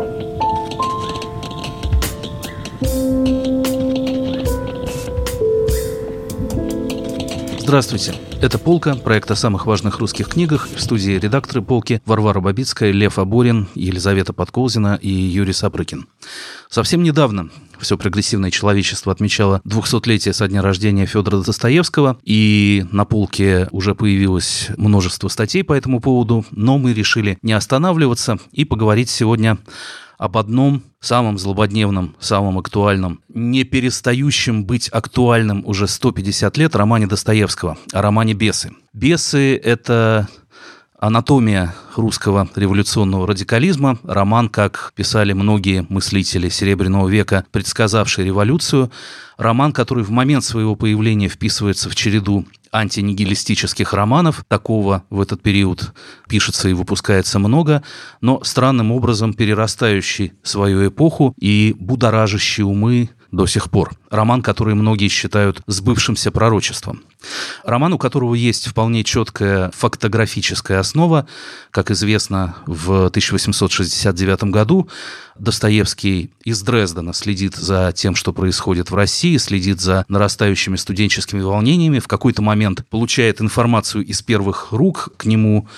thank you Здравствуйте. Это «Полка», проект о самых важных русских книгах. В студии редакторы «Полки» Варвара Бабицкая, Лев Аборин, Елизавета Подколзина и Юрий Сапрыкин. Совсем недавно все прогрессивное человечество отмечало 200-летие со дня рождения Федора Достоевского, и на «Полке» уже появилось множество статей по этому поводу, но мы решили не останавливаться и поговорить сегодня об одном самом злободневном, самом актуальном, не перестающем быть актуальным уже 150 лет романе Достоевского, о романе «Бесы». «Бесы» — это Анатомия русского революционного радикализма, роман, как писали многие мыслители Серебряного века, предсказавший революцию, роман, который в момент своего появления вписывается в череду антинигилистических романов. Такого в этот период пишется и выпускается много, но странным образом перерастающий свою эпоху и будоражащий умы до сих пор. Роман, который многие считают сбывшимся пророчеством. Роман, у которого есть вполне четкая фактографическая основа. Как известно, в 1869 году Достоевский из Дрездена следит за тем, что происходит в России, следит за нарастающими студенческими волнениями. В какой-то момент получает информацию из первых рук. К нему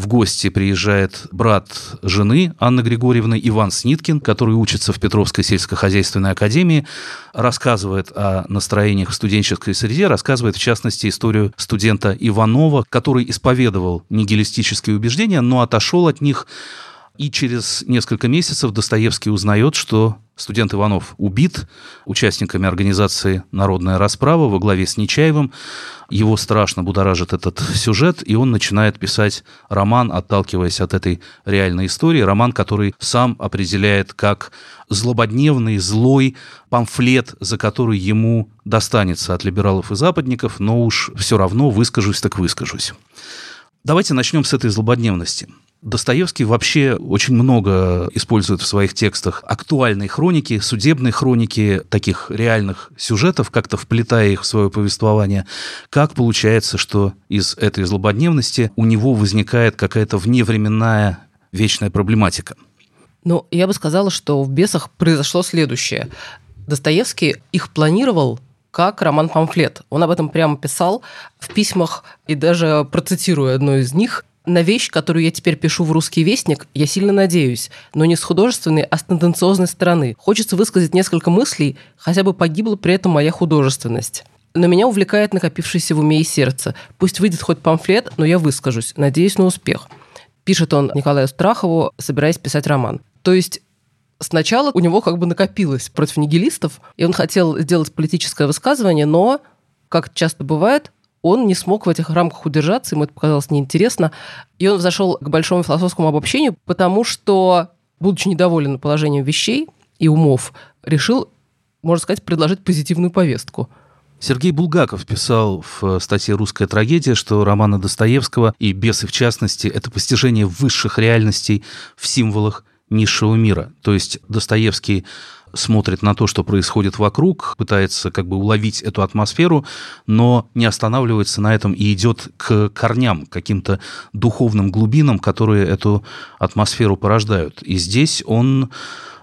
в гости приезжает брат жены Анны Григорьевны Иван Сниткин, который учится в Петровской сельскохозяйственной академии, рассказывает о настроениях в студенческой среде, рассказывает, в частности, историю студента Иванова, который исповедовал нигилистические убеждения, но отошел от них и через несколько месяцев Достоевский узнает, что студент Иванов убит участниками организации «Народная расправа» во главе с Нечаевым. Его страшно будоражит этот сюжет, и он начинает писать роман, отталкиваясь от этой реальной истории. Роман, который сам определяет как злободневный, злой памфлет, за который ему достанется от либералов и западников, но уж все равно выскажусь так выскажусь. Давайте начнем с этой злободневности. Достоевский вообще очень много использует в своих текстах актуальной хроники, судебной хроники, таких реальных сюжетов, как-то вплетая их в свое повествование. Как получается, что из этой злободневности у него возникает какая-то вневременная вечная проблематика? Ну, я бы сказала, что в «Бесах» произошло следующее. Достоевский их планировал как роман-памфлет. Он об этом прямо писал в письмах и даже процитирую одно из них на вещь, которую я теперь пишу в «Русский вестник», я сильно надеюсь, но не с художественной, а с тенденциозной стороны. Хочется высказать несколько мыслей, хотя бы погибла при этом моя художественность. Но меня увлекает накопившееся в уме и сердце. Пусть выйдет хоть памфлет, но я выскажусь. Надеюсь на успех. Пишет он Николаю Страхову, собираясь писать роман. То есть сначала у него как бы накопилось против нигилистов, и он хотел сделать политическое высказывание, но, как часто бывает, он не смог в этих рамках удержаться, ему это показалось неинтересно, и он зашел к большому философскому обобщению, потому что, будучи недоволен положением вещей и умов, решил, можно сказать, предложить позитивную повестку. Сергей Булгаков писал в статье «Русская трагедия», что романы Достоевского и «Бесы» в частности – это постижение высших реальностей в символах низшего мира. То есть Достоевский смотрит на то, что происходит вокруг, пытается как бы уловить эту атмосферу, но не останавливается на этом и идет к корням, к каким-то духовным глубинам, которые эту атмосферу порождают. И здесь он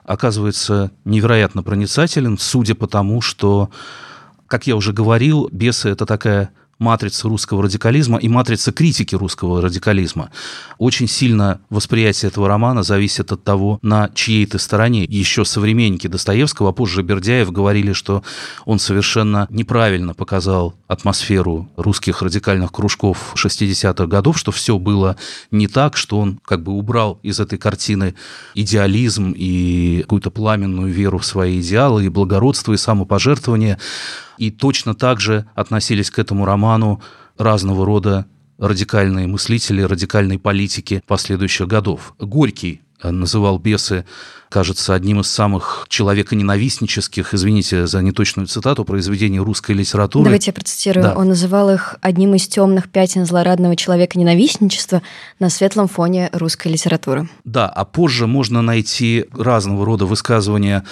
оказывается невероятно проницателен, судя по тому, что, как я уже говорил, бесы — это такая матрица русского радикализма и матрица критики русского радикализма. Очень сильно восприятие этого романа зависит от того, на чьей ты стороне. Еще современники Достоевского, а позже Бердяев говорили, что он совершенно неправильно показал атмосферу русских радикальных кружков 60-х годов, что все было не так, что он как бы убрал из этой картины идеализм и какую-то пламенную веру в свои идеалы, и благородство, и самопожертвование. И точно так же относились к этому роману разного рода радикальные мыслители, радикальные политики последующих годов. Горький называл бесы кажется, одним из самых человеконенавистнических, извините за неточную цитату, произведений русской литературы. Давайте я процитирую. Да. Он называл их одним из темных пятен злорадного человека-ненавистничества на светлом фоне русской литературы. Да, а позже можно найти разного рода высказывания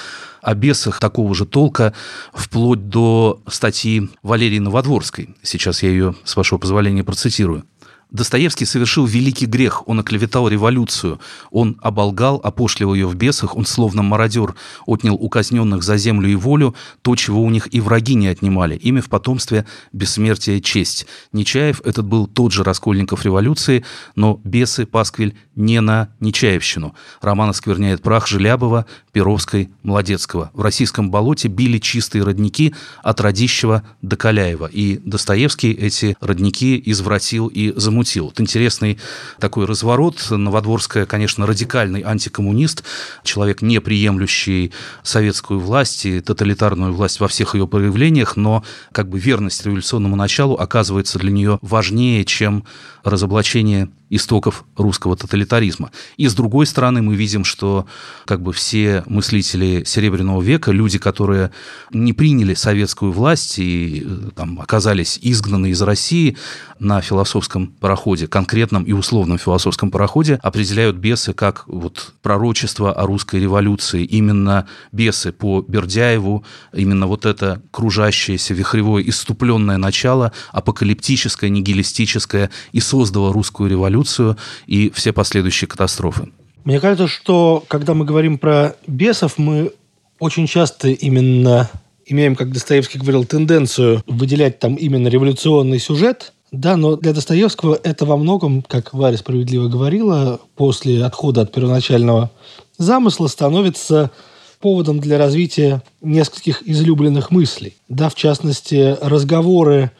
о бесах такого же толка, вплоть до статьи Валерии Новодворской. Сейчас я ее, с вашего позволения, процитирую. Достоевский совершил великий грех. Он оклеветал революцию. Он оболгал, опошлил ее в бесах. Он, словно мародер, отнял у казненных за землю и волю то, чего у них и враги не отнимали. Ими в потомстве бессмертие честь. Нечаев этот был тот же Раскольников революции, но бесы, Пасквиль не на Нечаевщину. Роман оскверняет прах Желябова, Перовской, Молодецкого. В российском болоте били чистые родники от Радищева до Каляева. И Достоевский эти родники извратил и замутил замутил. Вот интересный такой разворот. Новодворская, конечно, радикальный антикоммунист, человек, не приемлющий советскую власть и тоталитарную власть во всех ее проявлениях, но как бы верность революционному началу оказывается для нее важнее, чем разоблачение истоков русского тоталитаризма. И с другой стороны, мы видим, что как бы все мыслители Серебряного века, люди, которые не приняли советскую власть и э, там, оказались изгнаны из России на философском пароходе, конкретном и условном философском пароходе, определяют бесы как вот пророчество о русской революции. Именно бесы по Бердяеву, именно вот это кружащееся вихревое иступленное начало, апокалиптическое, нигилистическое, и создало русскую революцию, революцию и все последующие катастрофы. Мне кажется, что когда мы говорим про бесов, мы очень часто именно имеем, как Достоевский говорил, тенденцию выделять там именно революционный сюжет, да, но для Достоевского это во многом, как Варя справедливо говорила, после отхода от первоначального замысла становится поводом для развития нескольких излюбленных мыслей. Да, в частности, разговоры,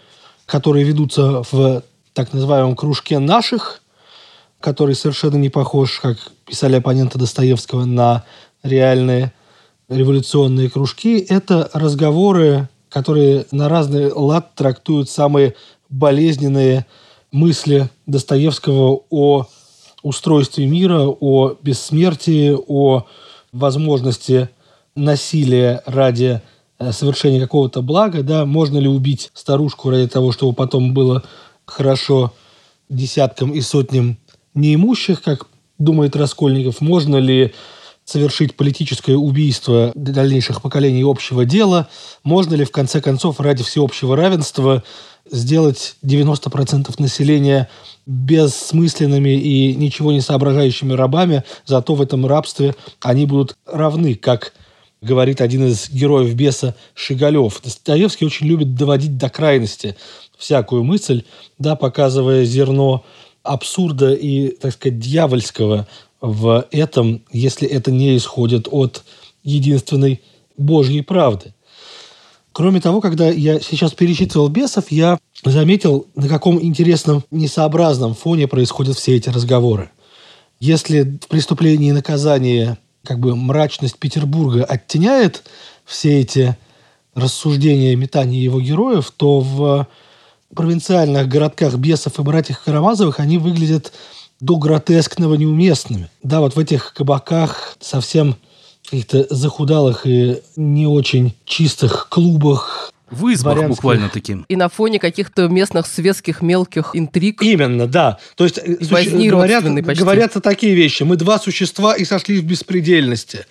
которые ведутся в так называемом кружке наших, который совершенно не похож, как писали оппоненты Достоевского, на реальные революционные кружки, это разговоры, которые на разный лад трактуют самые болезненные мысли Достоевского о устройстве мира, о бессмертии, о возможности насилия ради э, совершения какого-то блага, да, можно ли убить старушку ради того, чтобы потом было хорошо десяткам и сотням неимущих, как думает Раскольников, можно ли совершить политическое убийство дальнейших поколений общего дела, можно ли в конце концов ради всеобщего равенства сделать 90% населения бессмысленными и ничего не соображающими рабами, зато в этом рабстве они будут равны, как говорит один из героев беса Шигалев. Достоевский очень любит доводить до крайности всякую мысль, да, показывая зерно абсурда и, так сказать, дьявольского в этом, если это не исходит от единственной Божьей правды. Кроме того, когда я сейчас перечитывал «Бесов», я заметил, на каком интересном, несообразном фоне происходят все эти разговоры. Если в преступлении и наказании как бы мрачность Петербурга оттеняет все эти рассуждения, метания его героев, то в провинциальных городках Бесов и братьев Карамазовых они выглядят до гротескного неуместными. Да, вот в этих кабаках совсем каких-то захудалых и не очень чистых клубах в избах буквально таким. И на фоне каких-то местных светских мелких интриг. Именно, да. То есть э, суще... говорят, говорятся такие вещи. Мы два существа и сошли в беспредельности.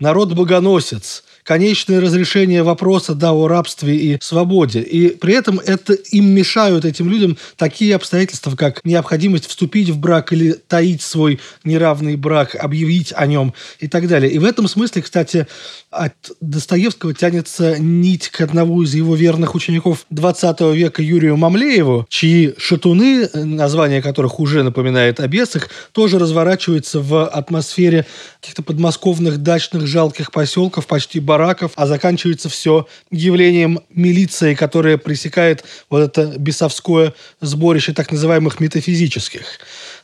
Народ богоносец конечное разрешение вопроса да, о рабстве и свободе. И при этом это им мешают, этим людям, такие обстоятельства, как необходимость вступить в брак или таить свой неравный брак, объявить о нем и так далее. И в этом смысле, кстати, от Достоевского тянется нить к одному из его верных учеников 20 века Юрию Мамлееву, чьи шатуны, название которых уже напоминает о бесах, тоже разворачиваются в атмосфере каких-то подмосковных дачных жалких поселков, почти бар бараков, а заканчивается все явлением милиции, которая пресекает вот это бесовское сборище так называемых метафизических.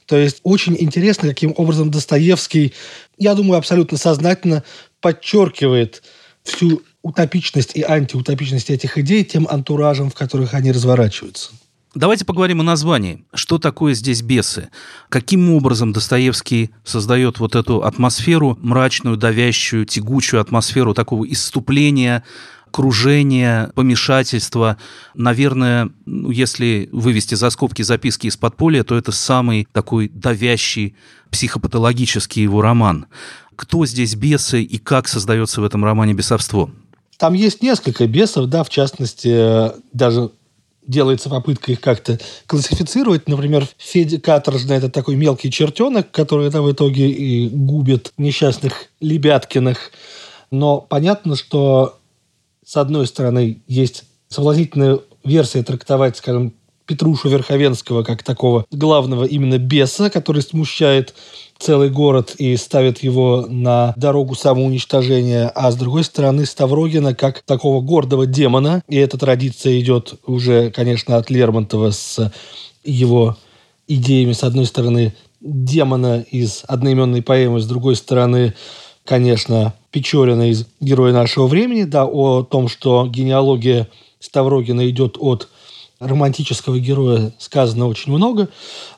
То есть очень интересно, каким образом Достоевский, я думаю, абсолютно сознательно подчеркивает всю утопичность и антиутопичность этих идей тем антуражем, в которых они разворачиваются. Давайте поговорим о названии. Что такое здесь бесы? Каким образом Достоевский создает вот эту атмосферу, мрачную, давящую, тягучую атмосферу такого иступления, кружения, помешательства. Наверное, ну, если вывести за скобки записки из подполья, то это самый такой давящий психопатологический его роман. Кто здесь бесы и как создается в этом романе бесовство? Там есть несколько бесов, да, в частности, даже делается попытка их как-то классифицировать. Например, Федя Каторжный – это такой мелкий чертенок, который это в итоге и губит несчастных Лебяткиных. Но понятно, что с одной стороны есть соблазнительная версия трактовать, скажем, Петрушу Верховенского как такого главного именно беса, который смущает целый город и ставит его на дорогу самоуничтожения, а с другой стороны Ставрогина как такого гордого демона, и эта традиция идет уже, конечно, от Лермонтова с его идеями, с одной стороны, демона из одноименной поэмы, с другой стороны, конечно, Печорина из «Героя нашего времени», да, о том, что генеалогия Ставрогина идет от романтического героя сказано очень много,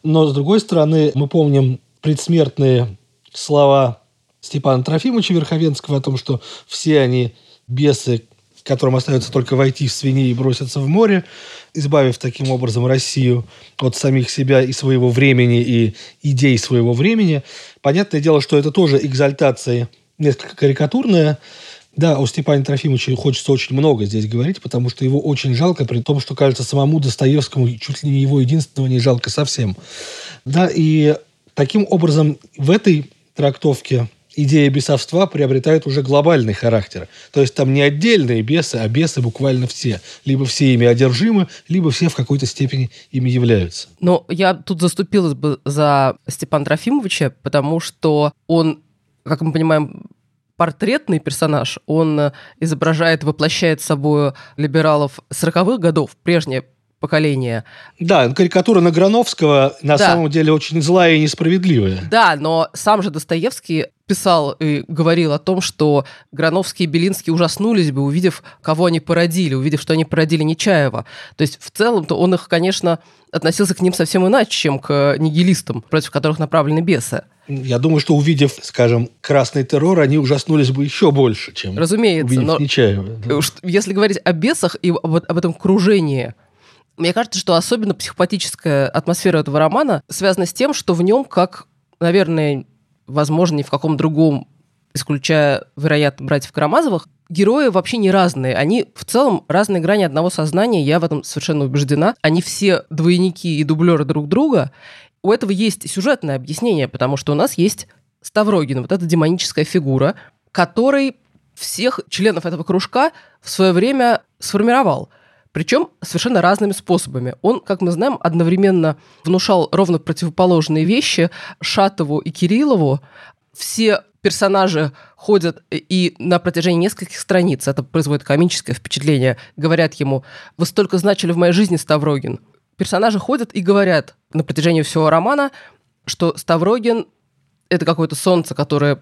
но, с другой стороны, мы помним предсмертные слова Степана Трофимовича Верховенского о том, что все они бесы, которым остается только войти в свиней и броситься в море, избавив таким образом Россию от самих себя и своего времени, и идей своего времени. Понятное дело, что это тоже экзальтация несколько карикатурная, да, о Степане Трофимовиче хочется очень много здесь говорить, потому что его очень жалко, при том, что, кажется, самому Достоевскому чуть ли не его единственного не жалко совсем. Да, и Таким образом, в этой трактовке идея бесовства приобретает уже глобальный характер. То есть там не отдельные бесы, а бесы буквально все. Либо все ими одержимы, либо все в какой-то степени ими являются. Но я тут заступилась бы за Степана Трофимовича, потому что он, как мы понимаем, портретный персонаж, он изображает, воплощает собой либералов 40-х годов, прежнее поколения. Да, карикатура на Грановского на да. самом деле очень злая и несправедливая. Да, но сам же Достоевский писал и говорил о том, что Грановский и Белинский ужаснулись бы, увидев, кого они породили, увидев, что они породили Нечаева. То есть в целом-то он их, конечно, относился к ним совсем иначе, чем к нигилистам, против которых направлены бесы. Я думаю, что увидев, скажем, красный террор, они ужаснулись бы еще больше, чем Разумеется, увидев но Нечаева. Да. Если говорить о бесах и об, об этом кружении мне кажется, что особенно психопатическая атмосфера этого романа связана с тем, что в нем, как, наверное, возможно, ни в каком другом, исключая, вероятно, братьев Карамазовых, герои вообще не разные. Они в целом разные грани одного сознания, я в этом совершенно убеждена. Они все двойники и дублеры друг друга. У этого есть сюжетное объяснение, потому что у нас есть Ставрогин, вот эта демоническая фигура, который всех членов этого кружка в свое время сформировал – причем совершенно разными способами. Он, как мы знаем, одновременно внушал ровно противоположные вещи Шатову и Кириллову. Все персонажи ходят и на протяжении нескольких страниц, это производит комическое впечатление, говорят ему, вы столько значили в моей жизни, Ставрогин. Персонажи ходят и говорят на протяжении всего романа, что Ставрогин — это какое-то солнце, которое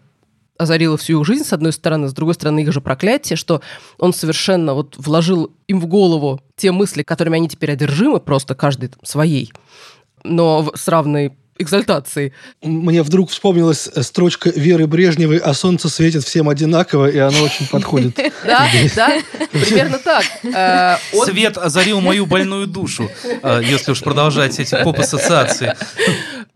озарило всю их жизнь, с одной стороны, с другой стороны, их же проклятие, что он совершенно вот вложил им в голову те мысли, которыми они теперь одержимы, просто каждый там, своей, но с равной экзальтацией. Мне вдруг вспомнилась строчка Веры Брежневой «А солнце светит всем одинаково», и она очень подходит. Да, да, примерно так. Э, Свет озарил мою больную душу, э, если уж продолжать эти поп-ассоциации.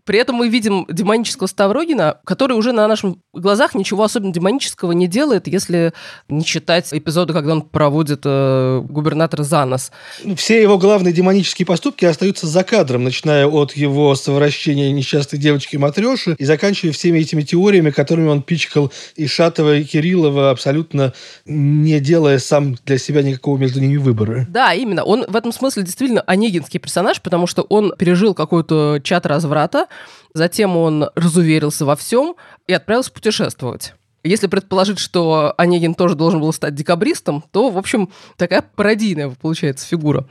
При этом мы видим демонического Ставрогина, который уже на наших глазах ничего особенно демонического не делает, если не считать эпизоды, когда он проводит э, губернатора за нос. Все его главные демонические поступки остаются за кадром, начиная от его совращения несчастной девочки Матреши и заканчивая всеми этими теориями, которыми он пичкал и Шатова, и Кириллова, абсолютно не делая сам для себя никакого между ними выбора. Да, именно. Он в этом смысле действительно онегинский персонаж, потому что он пережил какой-то чат разврата, Затем он разуверился во всем и отправился путешествовать. Если предположить, что Онегин тоже должен был стать декабристом, то, в общем, такая пародийная получается фигура.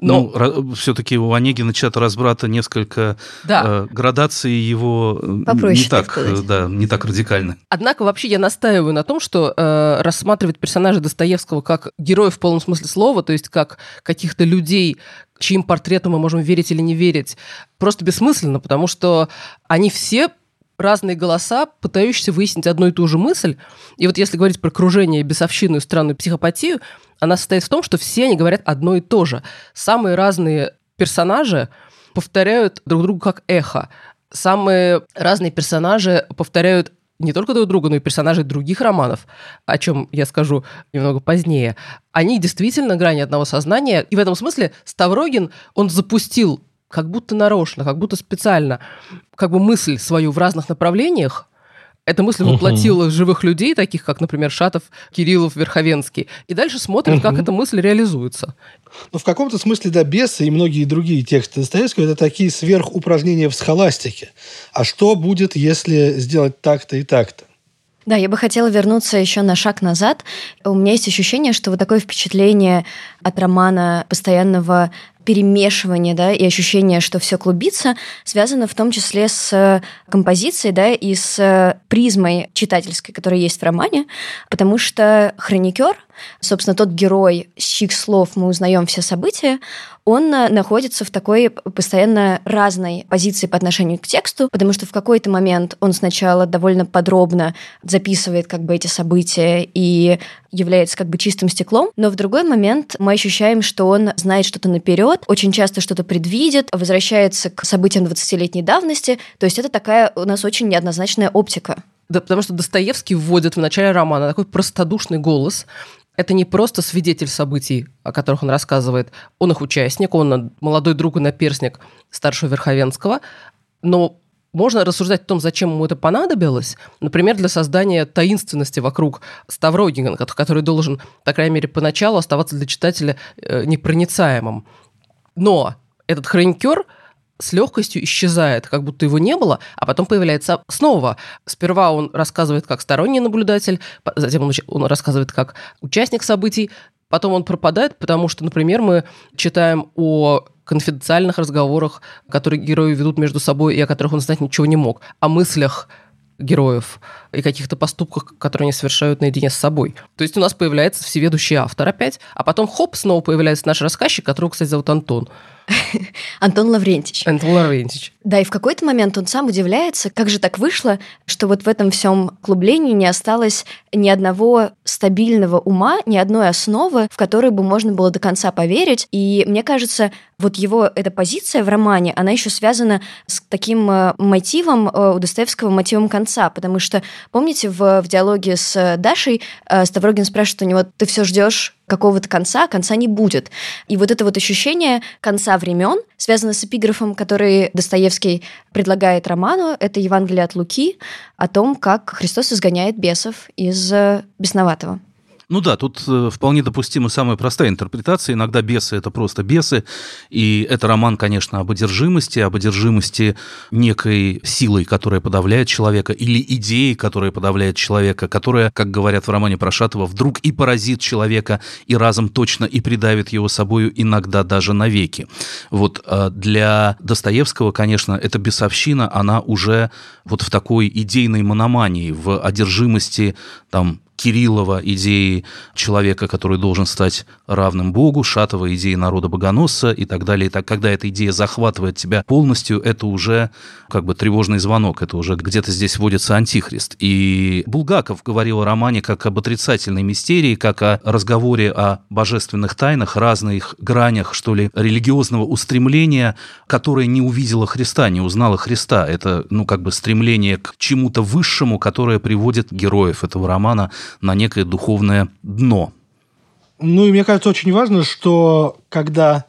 Но... Ну, все-таки у Онегина чат разбрата несколько да. э, градаций его э, Попроще, не так, так да, не так радикальны. Однако вообще я настаиваю на том, что э, рассматривать персонажа Достоевского как героя в полном смысле слова, то есть как каких-то людей, чьим портрету мы можем верить или не верить, просто бессмысленно, потому что они все разные голоса, пытающиеся выяснить одну и ту же мысль. И вот если говорить про кружение, бесовщину и странную психопатию, она состоит в том, что все они говорят одно и то же. Самые разные персонажи повторяют друг друга как эхо. Самые разные персонажи повторяют не только друг друга, но и персонажей других романов, о чем я скажу немного позднее, они действительно грани одного сознания. И в этом смысле Ставрогин, он запустил как будто нарочно, как будто специально, как бы мысль свою в разных направлениях, эта мысль воплотила uh живых людей, таких как, например, Шатов, Кириллов, Верховенский. И дальше смотрит, uh как эта мысль реализуется. Ну, в каком-то смысле, да, бесы и многие другие тексты Достоевского – это такие сверхупражнения в схоластике. А что будет, если сделать так-то и так-то? Да, я бы хотела вернуться еще на шаг назад. У меня есть ощущение, что вот такое впечатление от романа постоянного перемешивание, да, и ощущение, что все клубится, связано в том числе с композицией, да, и с призмой читательской, которая есть в романе, потому что хроникер, собственно, тот герой, с чьих слов мы узнаем все события, он э, находится в такой постоянно разной позиции по отношению к тексту, потому что в какой-то момент он сначала довольно подробно записывает как бы эти события и является как бы чистым стеклом, но в другой момент мы ощущаем, что он знает что-то наперед, очень часто что-то предвидит, возвращается к событиям 20-летней давности, то есть это такая у нас очень неоднозначная оптика. Да, потому что Достоевский вводит в начале романа такой простодушный голос, это не просто свидетель событий, о которых он рассказывает. Он их участник, он молодой друг и наперсник старшего Верховенского. Но можно рассуждать о том, зачем ему это понадобилось. Например, для создания таинственности вокруг Ставрогина, который должен, по крайней мере, поначалу оставаться для читателя э, непроницаемым. Но этот хроникер с легкостью исчезает, как будто его не было, а потом появляется снова. Сперва он рассказывает как сторонний наблюдатель, затем он, он рассказывает как участник событий, потом он пропадает, потому что, например, мы читаем о конфиденциальных разговорах, которые герои ведут между собой и о которых он знать ничего не мог, о мыслях героев и каких-то поступках, которые они совершают наедине с собой. То есть у нас появляется всеведущий автор опять, а потом хоп, снова появляется наш рассказчик, которого, кстати, зовут Антон. Антон Лаврентич. Антон Лаврентич. Да, и в какой-то момент он сам удивляется, как же так вышло, что вот в этом всем клублении не осталось ни одного стабильного ума, ни одной основы, в которой бы можно было до конца поверить. И мне кажется, вот его эта позиция в романе, она еще связана с таким э, мотивом э, у Достоевского мотивом конца, потому что, помните, в, в диалоге с Дашей э, Ставрогин спрашивает у него, ты все ждешь какого-то конца, конца не будет. И вот это вот ощущение конца времен связано с эпиграфом, который Достоевский предлагает роману. Это Евангелие от Луки о том, как Христос изгоняет бесов из бесноватого. Ну да, тут э, вполне допустима самая простая интерпретация. Иногда бесы – это просто бесы. И это роман, конечно, об одержимости, об одержимости некой силой, которая подавляет человека, или идеей, которая подавляет человека, которая, как говорят в романе про Шатова, вдруг и поразит человека, и разом точно и придавит его собою иногда даже навеки. Вот э, для Достоевского, конечно, эта бесовщина, она уже вот в такой идейной мономании, в одержимости там Кириллова идеи человека, который должен стать равным Богу, Шатова идеи народа богоносца и так далее. И так, когда эта идея захватывает тебя полностью, это уже как бы тревожный звонок, это уже где-то здесь вводится антихрист. И Булгаков говорил о романе как об отрицательной мистерии, как о разговоре о божественных тайнах, разных гранях, что ли, религиозного устремления, которое не увидело Христа, не узнало Христа. Это, ну, как бы стремление к чему-то высшему, которое приводит героев этого романа на некое духовное дно. Ну и мне кажется очень важно, что когда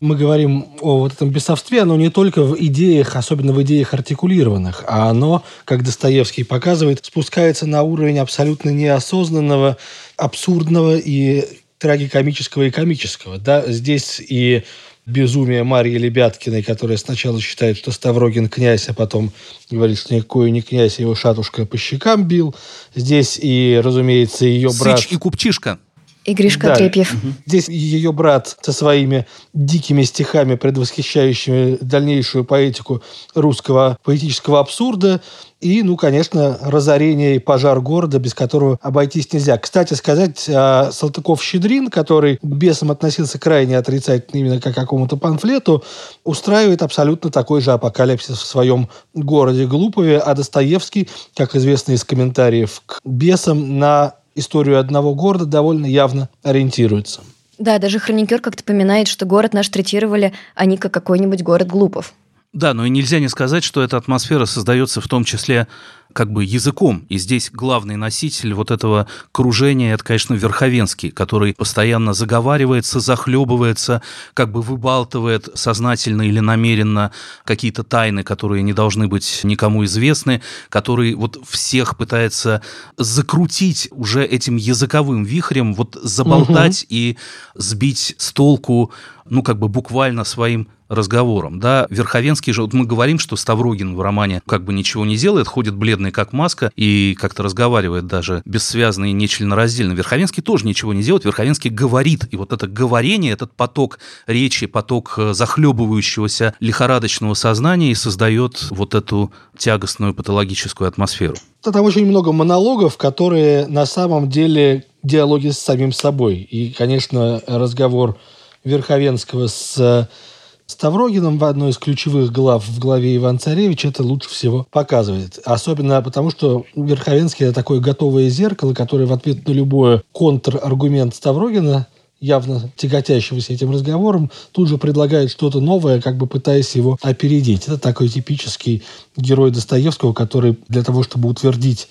мы говорим о вот этом бесовстве, оно не только в идеях, особенно в идеях артикулированных, а оно, как Достоевский показывает, спускается на уровень абсолютно неосознанного, абсурдного и трагикомического и комического. Да, здесь и безумие Марьи Лебяткиной, которая сначала считает, что Ставрогин князь, а потом говорит, что никакой не князь, его шатушка по щекам бил. Здесь и, разумеется, ее брат... Сыч и Купчишка. И Гришка да. Трепьев. Здесь ее брат со своими дикими стихами, предвосхищающими дальнейшую поэтику русского поэтического абсурда. И, ну, конечно, разорение и пожар города, без которого обойтись нельзя. Кстати сказать, а, Салтыков-Щедрин, который к бесам относился крайне отрицательно именно к какому-то памфлету, устраивает абсолютно такой же апокалипсис в своем городе Глупове, а Достоевский, как известно из комментариев к бесам, на историю одного города довольно явно ориентируется. Да, даже хроникер как-то поминает, что город наш третировали, а не как какой-нибудь город Глупов. Да, но и нельзя не сказать, что эта атмосфера создается в том числе как бы языком. И здесь главный носитель вот этого кружения, это, конечно, Верховенский, который постоянно заговаривается, захлебывается, как бы выбалтывает сознательно или намеренно какие-то тайны, которые не должны быть никому известны, который вот всех пытается закрутить уже этим языковым вихрем, вот заболтать угу. и сбить с толку ну, как бы буквально своим разговором. Да, Верховенский же, вот мы говорим, что Ставрогин в романе как бы ничего не делает, ходит бледный как маска и как-то разговаривает даже бессвязно и нечленораздельно. Верховенский тоже ничего не делает, Верховенский говорит. И вот это говорение, этот поток речи, поток э, захлебывающегося лихорадочного сознания и создает вот эту тягостную патологическую атмосферу. Там очень много монологов, которые на самом деле диалоги с самим собой. И, конечно, разговор Верховенского с э, Ставрогином в одной из ключевых глав в главе Иван Царевич это лучше всего показывает. Особенно потому, что Верховенский – это такое готовое зеркало, которое в ответ на любой контраргумент Ставрогина явно тяготящегося этим разговором, тут же предлагает что-то новое, как бы пытаясь его опередить. Это такой типический герой Достоевского, который для того, чтобы утвердить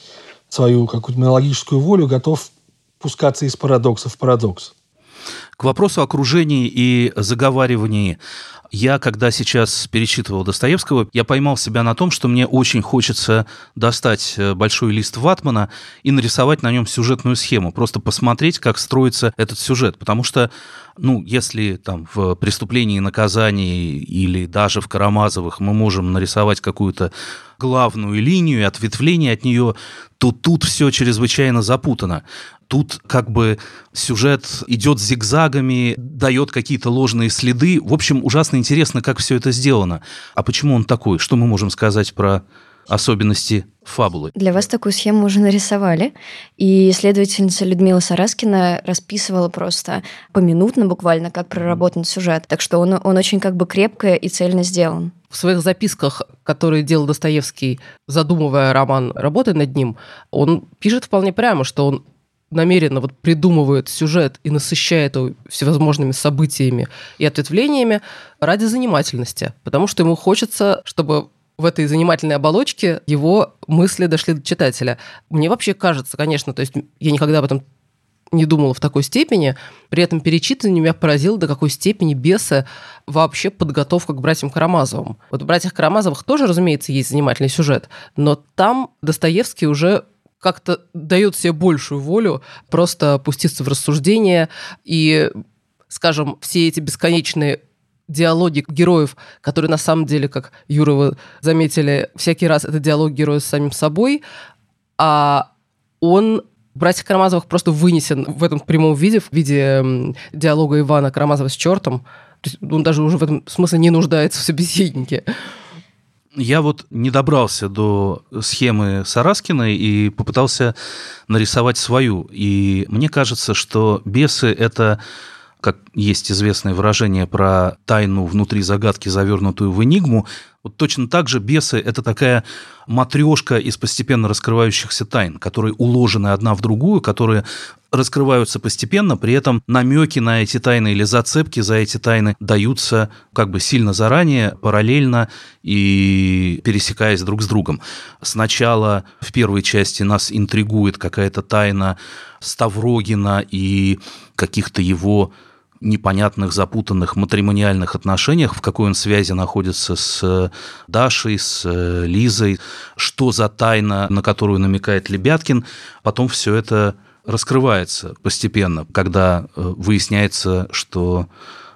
свою какую-то монологическую волю, готов пускаться из парадокса в парадокс. К вопросу о окружении и заговаривании. Я, когда сейчас перечитывал Достоевского, я поймал себя на том, что мне очень хочется достать э, большой лист ватмана и нарисовать на нем сюжетную схему, просто посмотреть, как строится этот сюжет, потому что ну, если там в преступлении и наказании или даже в Карамазовых мы можем нарисовать какую-то главную линию и ответвление от нее, то тут все чрезвычайно запутано. Тут как бы сюжет идет зигзагами, дает какие-то ложные следы. В общем, ужасно интересно, как все это сделано. А почему он такой? Что мы можем сказать про особенности фабулы. Для вас такую схему уже нарисовали, и исследовательница Людмила Сараскина расписывала просто поминутно буквально, как проработан сюжет. Так что он, он очень как бы крепко и цельно сделан. В своих записках, которые делал Достоевский, задумывая роман, работая над ним, он пишет вполне прямо, что он намеренно вот придумывает сюжет и насыщает его всевозможными событиями и ответвлениями ради занимательности, потому что ему хочется, чтобы в этой занимательной оболочке его мысли дошли до читателя. Мне вообще кажется, конечно, то есть я никогда об этом не думала в такой степени. При этом перечитывание меня поразило, до какой степени беса вообще подготовка к братьям Карамазовым. Вот в «Братьях Карамазовых» тоже, разумеется, есть занимательный сюжет, но там Достоевский уже как-то дает себе большую волю просто пуститься в рассуждение и, скажем, все эти бесконечные диалоги героев, которые на самом деле, как Юра вы заметили, всякий раз это диалог героя с самим собой, а он Братья Карамазовых просто вынесен в этом прямом виде, в виде диалога Ивана Карамазова с чертом. Он даже уже в этом смысле не нуждается в собеседнике. Я вот не добрался до схемы Сараскиной и попытался нарисовать свою. И мне кажется, что бесы – это как есть известное выражение про тайну внутри загадки, завернутую в энигму, вот точно так же бесы – это такая матрешка из постепенно раскрывающихся тайн, которые уложены одна в другую, которые раскрываются постепенно, при этом намеки на эти тайны или зацепки за эти тайны даются как бы сильно заранее, параллельно и пересекаясь друг с другом. Сначала в первой части нас интригует какая-то тайна Ставрогина и каких-то его непонятных, запутанных матримониальных отношениях, в какой он связи находится с Дашей, с Лизой, что за тайна, на которую намекает Лебяткин, потом все это раскрывается постепенно, когда э, выясняется, что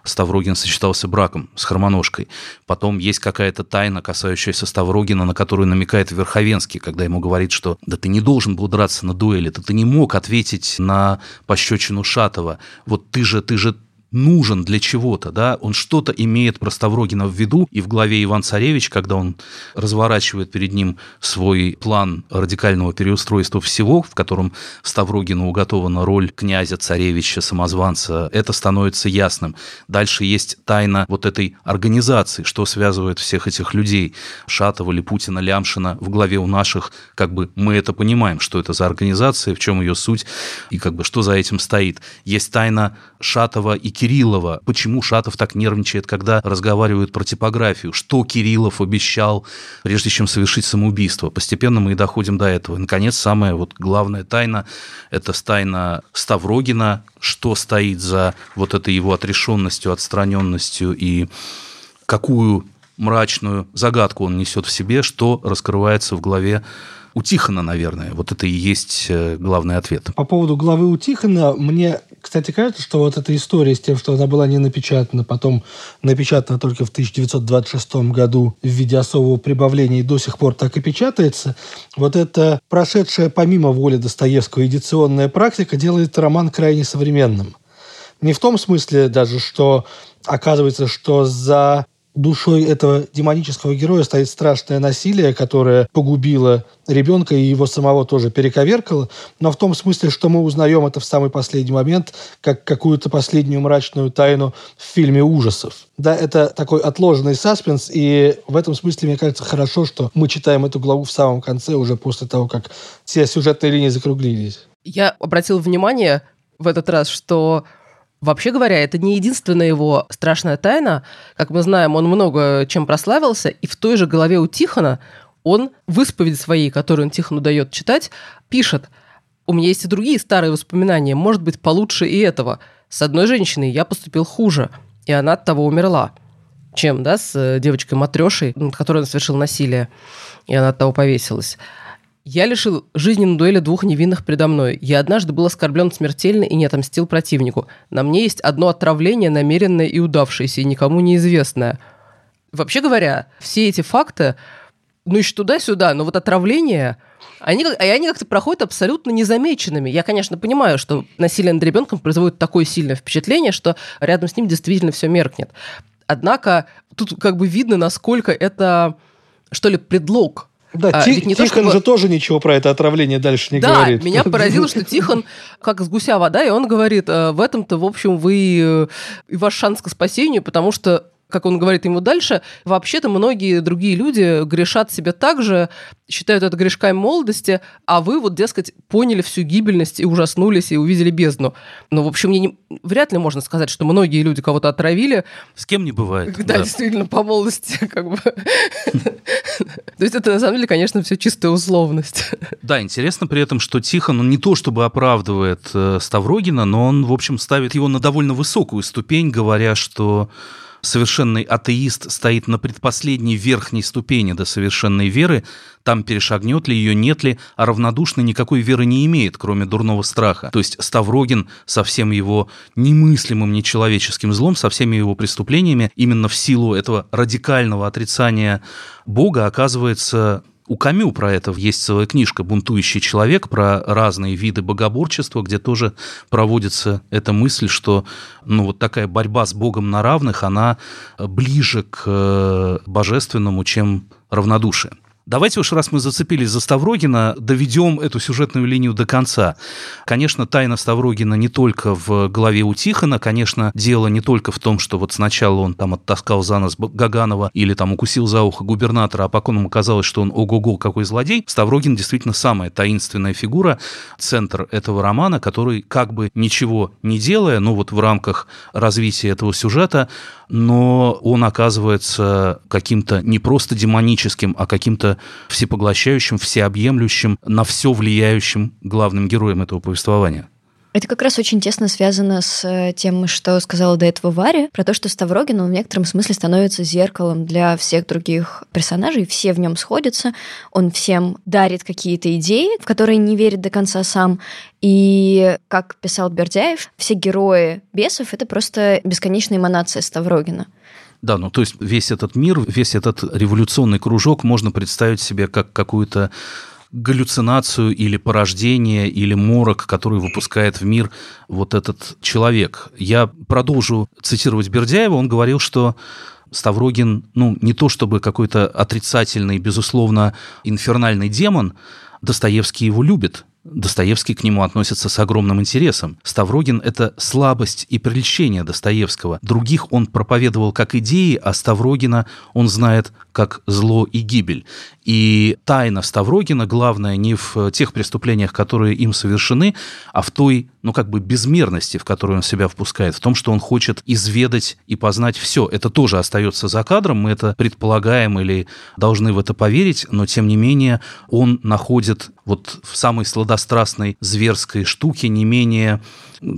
Ставрогин сочетался браком с Хармоножкой. Потом есть какая-то тайна, касающаяся Ставрогина, на которую намекает Верховенский, когда ему говорит, что да ты не должен был драться на дуэли, да ты не мог ответить на пощечину Шатова. Вот ты же, ты же нужен для чего-то, да, он что-то имеет про Ставрогина в виду, и в главе Иван Царевич, когда он разворачивает перед ним свой план радикального переустройства всего, в котором Ставрогину уготована роль князя, царевича, самозванца, это становится ясным. Дальше есть тайна вот этой организации, что связывает всех этих людей, Шатова, Липутина, Лямшина, в главе у наших, как бы мы это понимаем, что это за организация, в чем ее суть, и как бы что за этим стоит. Есть тайна Шатова и Кириллова, почему Шатов так нервничает, когда разговаривают про типографию, что Кириллов обещал, прежде чем совершить самоубийство. Постепенно мы и доходим до этого. И, наконец, самая вот главная тайна – это тайна Ставрогина, что стоит за вот этой его отрешенностью, отстраненностью и какую мрачную загадку он несет в себе, что раскрывается в главе у Тихона, наверное. Вот это и есть э, главный ответ. По поводу главы у Тихона, мне, кстати, кажется, что вот эта история с тем, что она была не напечатана, потом напечатана только в 1926 году в виде особого прибавления и до сих пор так и печатается, вот эта прошедшая помимо воли Достоевского эдиционная практика делает роман крайне современным. Не в том смысле даже, что оказывается, что за душой этого демонического героя стоит страшное насилие, которое погубило ребенка и его самого тоже перековеркало, но в том смысле, что мы узнаем это в самый последний момент, как какую-то последнюю мрачную тайну в фильме ужасов. Да, это такой отложенный саспенс, и в этом смысле, мне кажется, хорошо, что мы читаем эту главу в самом конце, уже после того, как все сюжетные линии закруглились. Я обратил внимание в этот раз, что Вообще говоря, это не единственная его страшная тайна. Как мы знаем, он много чем прославился, и в той же голове у Тихона он в исповеди своей, которую он Тихону дает читать, пишет, у меня есть и другие старые воспоминания, может быть, получше и этого. С одной женщиной я поступил хуже, и она от того умерла, чем, да, с э, девочкой Матрешей, над которой он совершил насилие, и она от того повесилась. Я лишил жизни на дуэли двух невинных предо мной. Я однажды был оскорблен смертельно и не отомстил противнику. На мне есть одно отравление, намеренное и удавшееся, и никому неизвестное. Вообще говоря, все эти факты, ну еще туда-сюда, но вот отравление, они, они как-то проходят абсолютно незамеченными. Я, конечно, понимаю, что насилие над ребенком производит такое сильное впечатление, что рядом с ним действительно все меркнет. Однако тут как бы видно, насколько это, что ли, предлог да, а, Ти- не Тихон то, чтобы... же тоже ничего про это отравление дальше не да, говорит. Да, меня поразило, что Тихон как с гуся вода, и он говорит, «Э, в этом-то, в общем, вы э, и ваш шанс к спасению, потому что как он говорит ему дальше, вообще-то многие другие люди грешат себе так же, считают это грешками молодости, а вы вот, дескать, поняли всю гибельность и ужаснулись, и увидели бездну. Ну, в общем, мне не, вряд ли можно сказать, что многие люди кого-то отравили. С кем не бывает. Да, да. действительно, по молодости как бы. То есть это, на самом деле, конечно, все чистая условность. Да, интересно при этом, что Тихон, он не то чтобы оправдывает э, Ставрогина, но он, в общем, ставит его на довольно высокую ступень, говоря, что совершенный атеист стоит на предпоследней верхней ступени до совершенной веры, там перешагнет ли ее, нет ли, а равнодушный никакой веры не имеет, кроме дурного страха. То есть Ставрогин со всем его немыслимым нечеловеческим злом, со всеми его преступлениями, именно в силу этого радикального отрицания Бога оказывается у Камю про это есть целая книжка «Бунтующий человек» про разные виды богоборчества, где тоже проводится эта мысль, что ну, вот такая борьба с Богом на равных, она ближе к э, божественному, чем равнодушие. Давайте уж, раз мы зацепились за Ставрогина, доведем эту сюжетную линию до конца. Конечно, тайна Ставрогина не только в голове у Тихона, конечно, дело не только в том, что вот сначала он там оттаскал за нос Гаганова или там укусил за ухо губернатора, а потом ему казалось, что он ого-го какой злодей. Ставрогин действительно самая таинственная фигура, центр этого романа, который как бы ничего не делая, ну вот в рамках развития этого сюжета, но он оказывается каким-то не просто демоническим, а каким-то всепоглощающим, всеобъемлющим, на все влияющим главным героем этого повествования. Это как раз очень тесно связано с э, тем, что сказала до этого Варя, про то, что Ставрогин, он в некотором смысле становится зеркалом для всех других персонажей, все в нем сходятся, он всем дарит какие-то идеи, в которые не верит до конца сам, и, как писал Бердяев, все герои бесов — это просто бесконечная эманация Ставрогина. Да, ну то есть весь этот мир, весь этот революционный кружок можно представить себе как какую-то галлюцинацию или порождение, или морок, который выпускает в мир вот этот человек. Я продолжу цитировать Бердяева. Он говорил, что Ставрогин, ну, не то чтобы какой-то отрицательный, безусловно, инфернальный демон, Достоевский его любит, Достоевский к нему относится с огромным интересом. Ставрогин – это слабость и прельщение Достоевского. Других он проповедовал как идеи, а Ставрогина он знает как зло и гибель. И тайна Ставрогина главное не в тех преступлениях, которые им совершены, а в той, ну как бы безмерности, в которую он себя впускает, в том, что он хочет изведать и познать все. Это тоже остается за кадром, мы это предполагаем или должны в это поверить, но тем не менее он находит вот в самой сладострастной зверской штуке не менее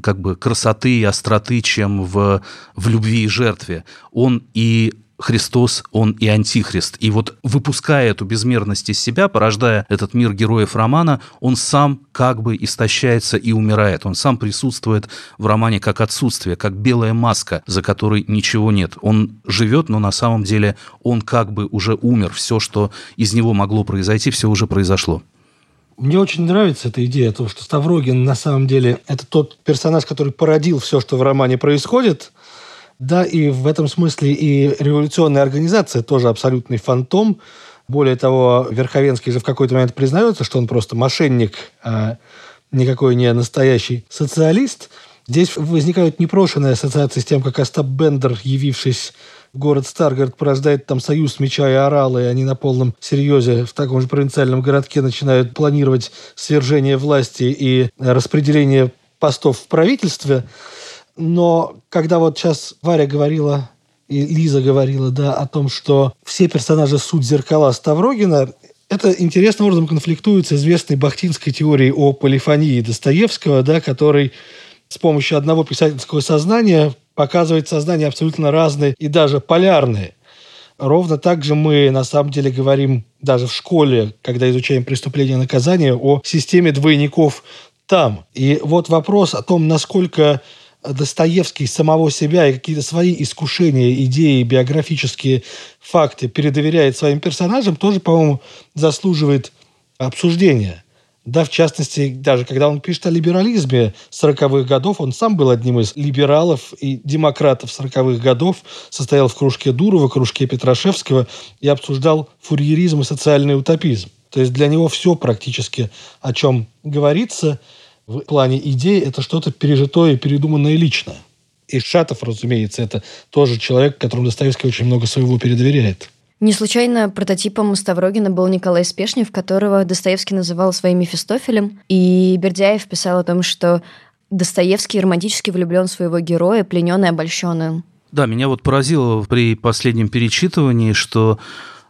как бы красоты и остроты, чем в, в любви и жертве. Он и Христос, он и Антихрист. И вот выпуская эту безмерность из себя, порождая этот мир героев романа, он сам как бы истощается и умирает. Он сам присутствует в романе как отсутствие, как белая маска, за которой ничего нет. Он живет, но на самом деле он как бы уже умер. Все, что из него могло произойти, все уже произошло. Мне очень нравится эта идея о том, что Ставрогин на самом деле это тот персонаж, который породил все, что в романе происходит. Да, и в этом смысле и революционная организация тоже абсолютный фантом. Более того, Верховенский же в какой-то момент признается, что он просто мошенник, а никакой не настоящий социалист. Здесь возникают непрошенные ассоциации с тем, как Остап Бендер, явившись город Старгард порождает там союз меча и орала, и они на полном серьезе в таком же провинциальном городке начинают планировать свержение власти и распределение постов в правительстве. Но когда вот сейчас Варя говорила и Лиза говорила, да, о том, что все персонажи суть зеркала Ставрогина, это интересным образом конфликтует с известной бахтинской теорией о полифонии Достоевского, да, который с помощью одного писательского сознания показывает сознание абсолютно разные и даже полярные. Ровно так же мы на самом деле говорим даже в школе, когда изучаем преступление и наказание, о системе двойников там. И вот вопрос о том, насколько Достоевский самого себя и какие-то свои искушения, идеи, биографические факты передоверяет своим персонажам, тоже, по-моему, заслуживает обсуждения. Да, в частности, даже когда он пишет о либерализме 40-х годов, он сам был одним из либералов и демократов 40-х годов, состоял в кружке Дурова, кружке Петрашевского и обсуждал фурьеризм и социальный утопизм. То есть для него все практически, о чем говорится в плане идей, это что-то пережитое и передуманное лично. И Шатов, разумеется, это тоже человек, которому Достоевский очень много своего передоверяет. Не случайно прототипом Ставрогина был Николай Спешнев, которого Достоевский называл своим Мефистофелем, и Бердяев писал о том, что Достоевский романтически влюблен в своего героя, плененный обольщенным. Да, меня вот поразило при последнем перечитывании, что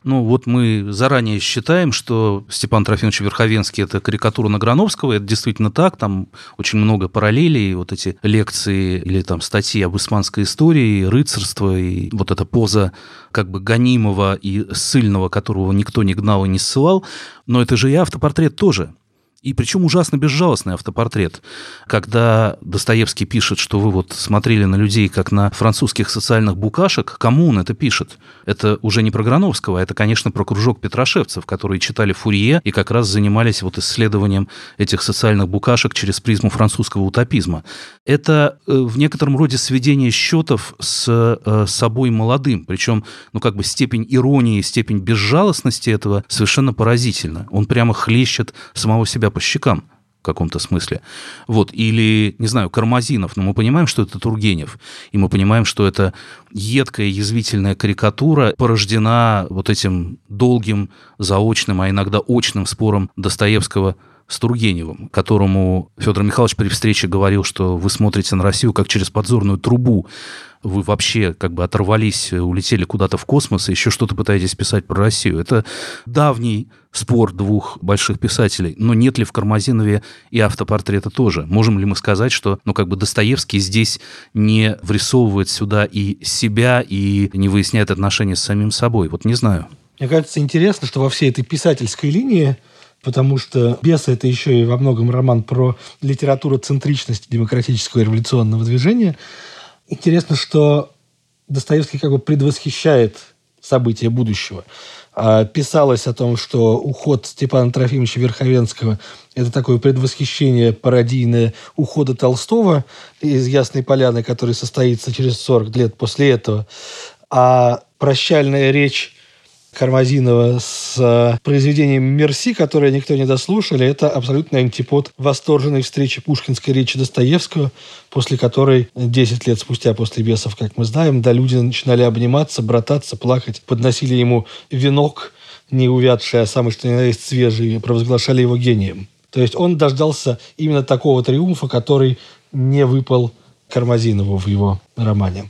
ну, вот мы заранее считаем, что Степан Трофимович Верховенский – это карикатура на Грановского, это действительно так, там очень много параллелей, вот эти лекции или там статьи об испанской истории, рыцарство, и вот эта поза как бы гонимого и сильного, которого никто не гнал и не ссылал, но это же и автопортрет тоже. И причем ужасно безжалостный автопортрет. Когда Достоевский пишет, что вы вот смотрели на людей, как на французских социальных букашек, кому он это пишет? Это уже не про Грановского, а это, конечно, про кружок петрошевцев, которые читали Фурье и как раз занимались вот исследованием этих социальных букашек через призму французского утопизма. Это э, в некотором роде сведение счетов с э, собой молодым. Причем, ну, как бы степень иронии, степень безжалостности этого совершенно поразительна. Он прямо хлещет самого себя по щекам в каком-то смысле. Вот. Или, не знаю, Кармазинов, но мы понимаем, что это Тургенев, и мы понимаем, что это едкая, язвительная карикатура порождена вот этим долгим, заочным, а иногда очным спором Достоевского с Тургеневым, которому Федор Михайлович при встрече говорил, что вы смотрите на Россию как через подзорную трубу, вы вообще как бы оторвались, улетели куда-то в космос и еще что-то пытаетесь писать про Россию. Это давний спор двух больших писателей. Но нет ли в Кармазинове и автопортрета тоже? Можем ли мы сказать, что ну, как бы Достоевский здесь не врисовывает сюда и себя, и не выясняет отношения с самим собой? Вот не знаю. Мне кажется, интересно, что во всей этой писательской линии потому что «Бесы» — это еще и во многом роман про литературу центричности демократического революционного движения – интересно, что Достоевский как бы предвосхищает события будущего. А, писалось о том, что уход Степана Трофимовича Верховенского – это такое предвосхищение пародийное ухода Толстого из Ясной Поляны, который состоится через 40 лет после этого. А прощальная речь Кармазинова с э, произведением «Мерси», которое никто не дослушали, это абсолютный антипод восторженной встречи пушкинской речи Достоевского, после которой 10 лет спустя после «Бесов», как мы знаем, да, люди начинали обниматься, брататься, плакать, подносили ему венок не увядший, а самый что ни на есть свежий, провозглашали его гением. То есть он дождался именно такого триумфа, который не выпал Кармазинову в его романе.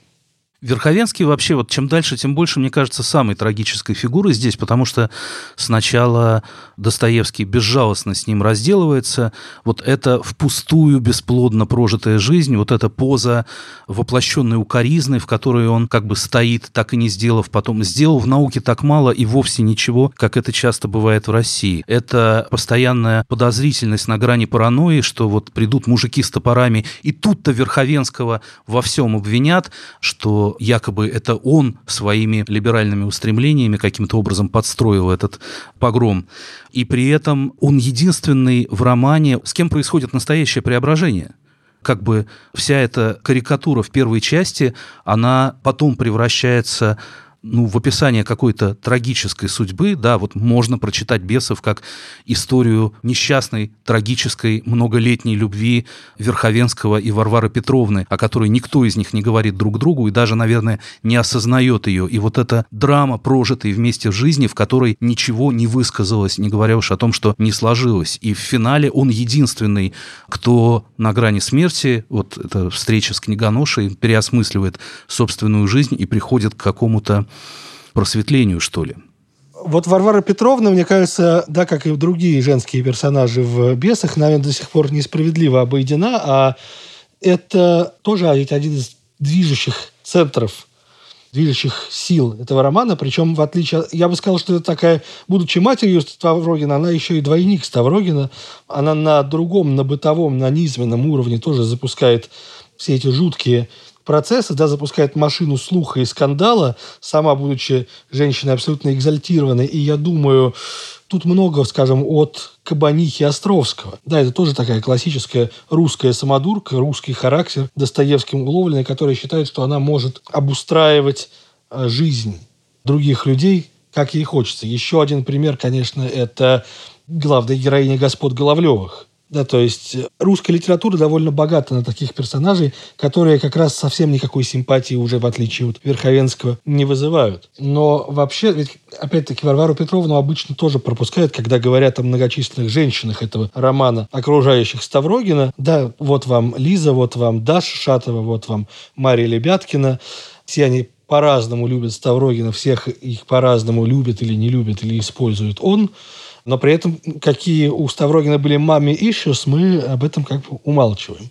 Верховенский вообще, вот чем дальше, тем больше, мне кажется, самой трагической фигурой здесь, потому что сначала Достоевский безжалостно с ним разделывается, вот это впустую бесплодно прожитая жизнь, вот эта поза воплощенной укоризны, в которой он как бы стоит, так и не сделав потом, сделал в науке так мало и вовсе ничего, как это часто бывает в России. Это постоянная подозрительность на грани паранойи, что вот придут мужики с топорами, и тут-то Верховенского во всем обвинят, что якобы это он своими либеральными устремлениями каким-то образом подстроил этот погром. И при этом он единственный в романе, с кем происходит настоящее преображение как бы вся эта карикатура в первой части, она потом превращается ну, в описание какой-то трагической судьбы, да, вот можно прочитать «Бесов» как историю несчастной, трагической, многолетней любви Верховенского и Варвары Петровны, о которой никто из них не говорит друг другу и даже, наверное, не осознает ее. И вот эта драма, прожитой вместе в жизни, в которой ничего не высказалось, не говоря уж о том, что не сложилось. И в финале он единственный, кто на грани смерти, вот эта встреча с книгоношей, переосмысливает собственную жизнь и приходит к какому-то просветлению, что ли. Вот Варвара Петровна, мне кажется, да, как и другие женские персонажи в «Бесах», наверное, до сих пор несправедливо обойдена, а это тоже один из движущих центров движущих сил этого романа. Причем, в отличие... Я бы сказал, что это такая... Будучи матерью Ставрогина, она еще и двойник Ставрогина. Она на другом, на бытовом, на низменном уровне тоже запускает все эти жуткие процесса, да, запускает машину слуха и скандала, сама будучи женщиной абсолютно экзальтированной. И я думаю, тут много, скажем, от Кабанихи Островского. Да, это тоже такая классическая русская самодурка, русский характер, Достоевским уловленный, который считает, что она может обустраивать э, жизнь других людей, как ей хочется. Еще один пример, конечно, это главная героиня господ Головлевых – да, то есть э, русская литература довольно богата на таких персонажей, которые как раз совсем никакой симпатии уже, в отличие от Верховенского, не вызывают. Но вообще, ведь, опять-таки, Варвару Петровну обычно тоже пропускают, когда говорят о многочисленных женщинах этого романа, окружающих Ставрогина. Да, вот вам Лиза, вот вам Даша Шатова, вот вам Мария Лебяткина. Все они по-разному любят Ставрогина, всех их по-разному любят или не любят, или использует он. Но при этом, какие у Ставрогина были маме issues, мы об этом как бы умалчиваем.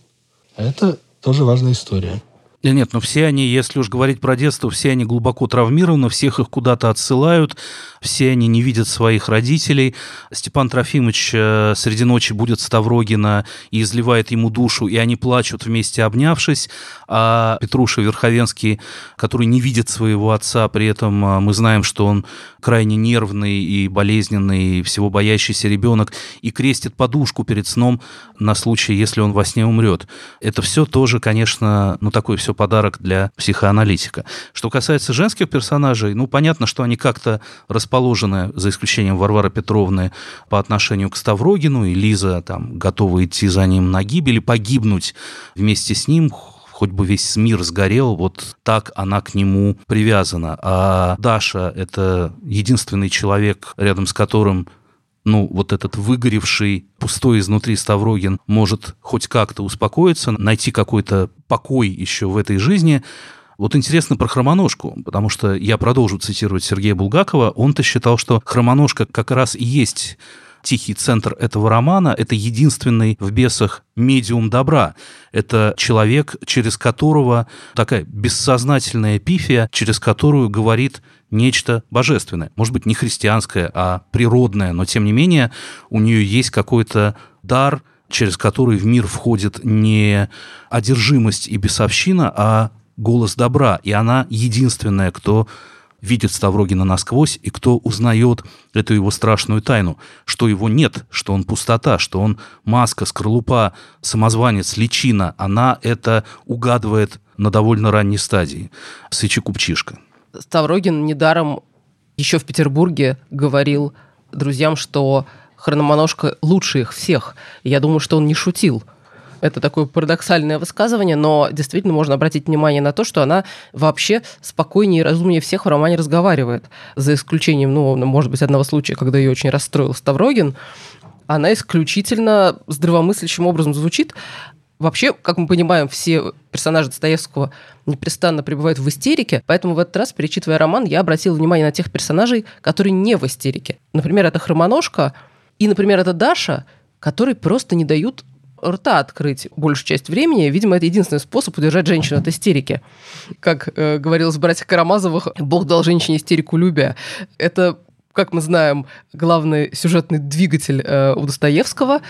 Это тоже важная история. Да нет, но все они, если уж говорить про детство, все они глубоко травмированы, всех их куда-то отсылают, все они не видят своих родителей. Степан Трофимович э, среди ночи будет Ставрогина и изливает ему душу, и они плачут вместе обнявшись, а Петруша Верховенский, который не видит своего отца, при этом э, мы знаем, что он крайне нервный и болезненный, и всего боящийся ребенок, и крестит подушку перед сном на случай, если он во сне умрет. Это все тоже, конечно, ну такой все подарок для психоаналитика. Что касается женских персонажей, ну, понятно, что они как-то расположены, за исключением Варвары Петровны, по отношению к Ставрогину, и Лиза там готова идти за ним на гибель и погибнуть вместе с ним, хоть бы весь мир сгорел, вот так она к нему привязана. А Даша — это единственный человек, рядом с которым ну, вот этот выгоревший, пустой изнутри Ставрогин может хоть как-то успокоиться, найти какой-то покой еще в этой жизни. Вот интересно про хромоножку, потому что я продолжу цитировать Сергея Булгакова. Он-то считал, что хромоножка как раз и есть тихий центр этого романа, это единственный в «Бесах» медиум добра. Это человек, через которого такая бессознательная пифия, через которую говорит нечто божественное. Может быть, не христианское, а природное, но тем не менее у нее есть какой-то дар, через который в мир входит не одержимость и бесовщина, а голос добра. И она единственная, кто видит Ставрогина насквозь и кто узнает эту его страшную тайну, что его нет, что он пустота, что он маска, скорлупа, самозванец, личина. Она это угадывает на довольно ранней стадии. Свечи-купчишка. Ставрогин недаром еще в Петербурге говорил друзьям, что хрономоножка лучше их всех. я думаю, что он не шутил. Это такое парадоксальное высказывание, но действительно можно обратить внимание на то, что она вообще спокойнее и разумнее всех в романе разговаривает. За исключением, ну, может быть, одного случая, когда ее очень расстроил Ставрогин, она исключительно здравомыслящим образом звучит. Вообще, как мы понимаем, все персонажи Достоевского непрестанно пребывают в истерике, поэтому в этот раз, перечитывая роман, я обратил внимание на тех персонажей, которые не в истерике. Например, это Хромоножка, и, например, это Даша, которые просто не дают рта открыть большую часть времени. Видимо, это единственный способ удержать женщину от истерики. Как э, говорилось в «Братьях Карамазовых», Бог дал женщине истерику любя. Это как мы знаем, главный сюжетный двигатель э, у Достоевского.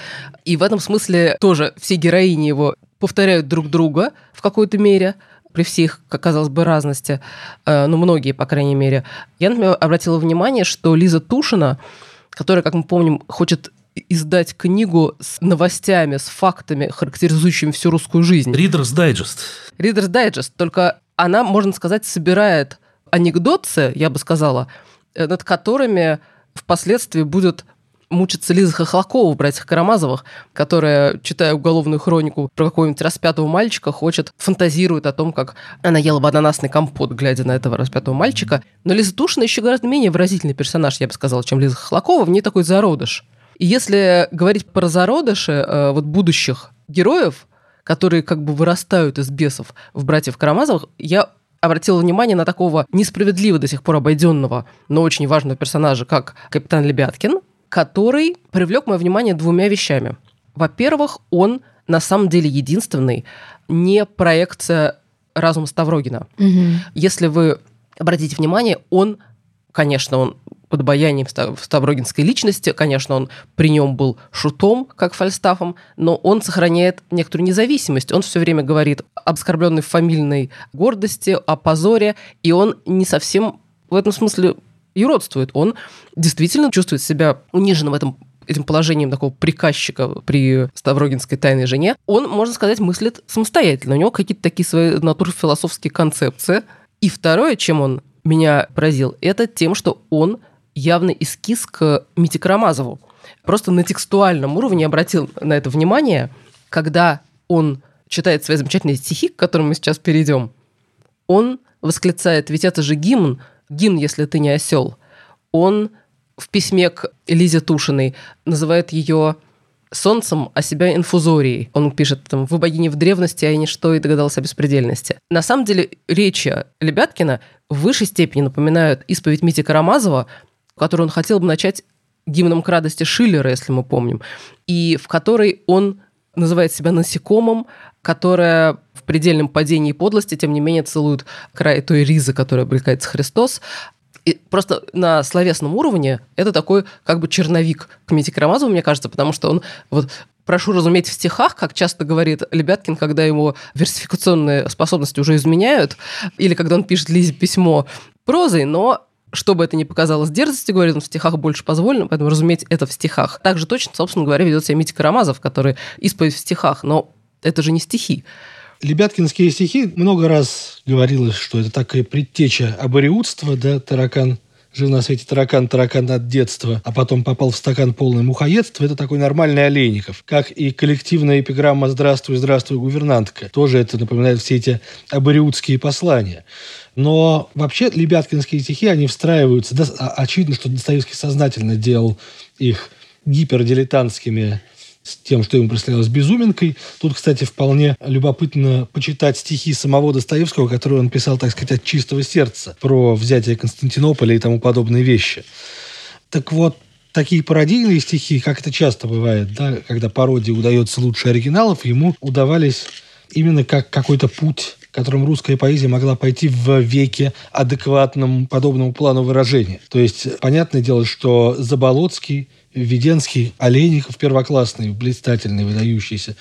И в этом смысле тоже все героини его повторяют друг друга в какой-то мере при всех, как казалось бы, разности, э, ну, многие, по крайней мере. Я, например, обратила внимание, что Лиза Тушина, которая, как мы помним, хочет издать книгу с новостями, с фактами, характеризующими всю русскую жизнь. Reader's Digest. Reader's Digest. Только она, можно сказать, собирает анекдотцы, я бы сказала, Э, над которыми впоследствии будет мучиться Лиза Хохлакова «Братьях Карамазовых», которая, читая уголовную хронику про какого-нибудь распятого мальчика, хочет, фантазирует о том, как она ела бы ананасный компот, глядя на этого распятого мальчика. Но Лиза Тушина еще гораздо менее выразительный персонаж, я бы сказала, чем Лиза Хохлакова. В ней такой зародыш. И если говорить про зародыши э, вот будущих героев, которые как бы вырастают из бесов в «Братьев Карамазовых», я обратила внимание на такого несправедливо до сих пор обойденного, но очень важного персонажа, как капитан Лебяткин, который привлек мое внимание двумя вещами. Во-первых, он на самом деле единственный не проекция разума Ставрогина. Угу. Если вы обратите внимание, он, конечно, он под обаянием ставрогинской личности. Конечно, он при нем был шутом, как Фальстафом, но он сохраняет некоторую независимость. Он все время говорит об оскорбленной фамильной гордости, о позоре, и он не совсем в этом смысле юродствует. Он действительно чувствует себя униженным в этом этим положением такого приказчика при Ставрогинской тайной жене, он, можно сказать, мыслит самостоятельно. У него какие-то такие свои натурфилософские концепции. И второе, чем он меня поразил, это тем, что он явный эскиз к Мите Карамазову. Просто на текстуальном уровне обратил на это внимание, когда он читает свои замечательные стихи, к которым мы сейчас перейдем, он восклицает, ведь это же гимн, гимн, если ты не осел. Он в письме к Лизе Тушиной называет ее солнцем, а себя инфузорией. Он пишет там «Вы богини в древности, а я ничто и догадался о беспредельности». На самом деле речи Лебяткина в высшей степени напоминают исповедь Мити Карамазова, которую он хотел бы начать гимном к радости Шиллера, если мы помним, и в которой он называет себя насекомым, которое в предельном падении подлости, тем не менее, целует край той ризы, которая облекается Христос. И просто на словесном уровне это такой как бы черновик к Мите мне кажется, потому что он вот прошу разуметь в стихах, как часто говорит Лебяткин, когда ему версификационные способности уже изменяют, или когда он пишет Лизе письмо прозой, но чтобы это не показалось дерзостью, говорит он в стихах больше позволено, поэтому разуметь это в стихах. Также точно, собственно говоря, ведет себя Митя Карамазов, который исповедь в стихах, но это же не стихи. Лебяткинские стихи много раз говорилось, что это такая предтеча абориутства, да, таракан жил на свете таракан, таракан от детства, а потом попал в стакан полный мухоедства, это такой нормальный Олейников. Как и коллективная эпиграмма «Здравствуй, здравствуй, гувернантка». Тоже это напоминает все эти абориутские послания. Но вообще лебяткинские стихи, они встраиваются. Да, а, очевидно, что Достоевский сознательно делал их гипердилетантскими с тем, что ему представлялось безуминкой. Тут, кстати, вполне любопытно почитать стихи самого Достоевского, которые он писал, так сказать, от чистого сердца, про взятие Константинополя и тому подобные вещи. Так вот, такие пародийные стихи, как это часто бывает, да, когда пародии удается лучше оригиналов, ему удавались именно как какой-то путь которым русская поэзия могла пойти в веке адекватном подобному плану выражения. То есть, понятное дело, что Заболоцкий Веденский, Олейников первоклассные, блистательные, выдающиеся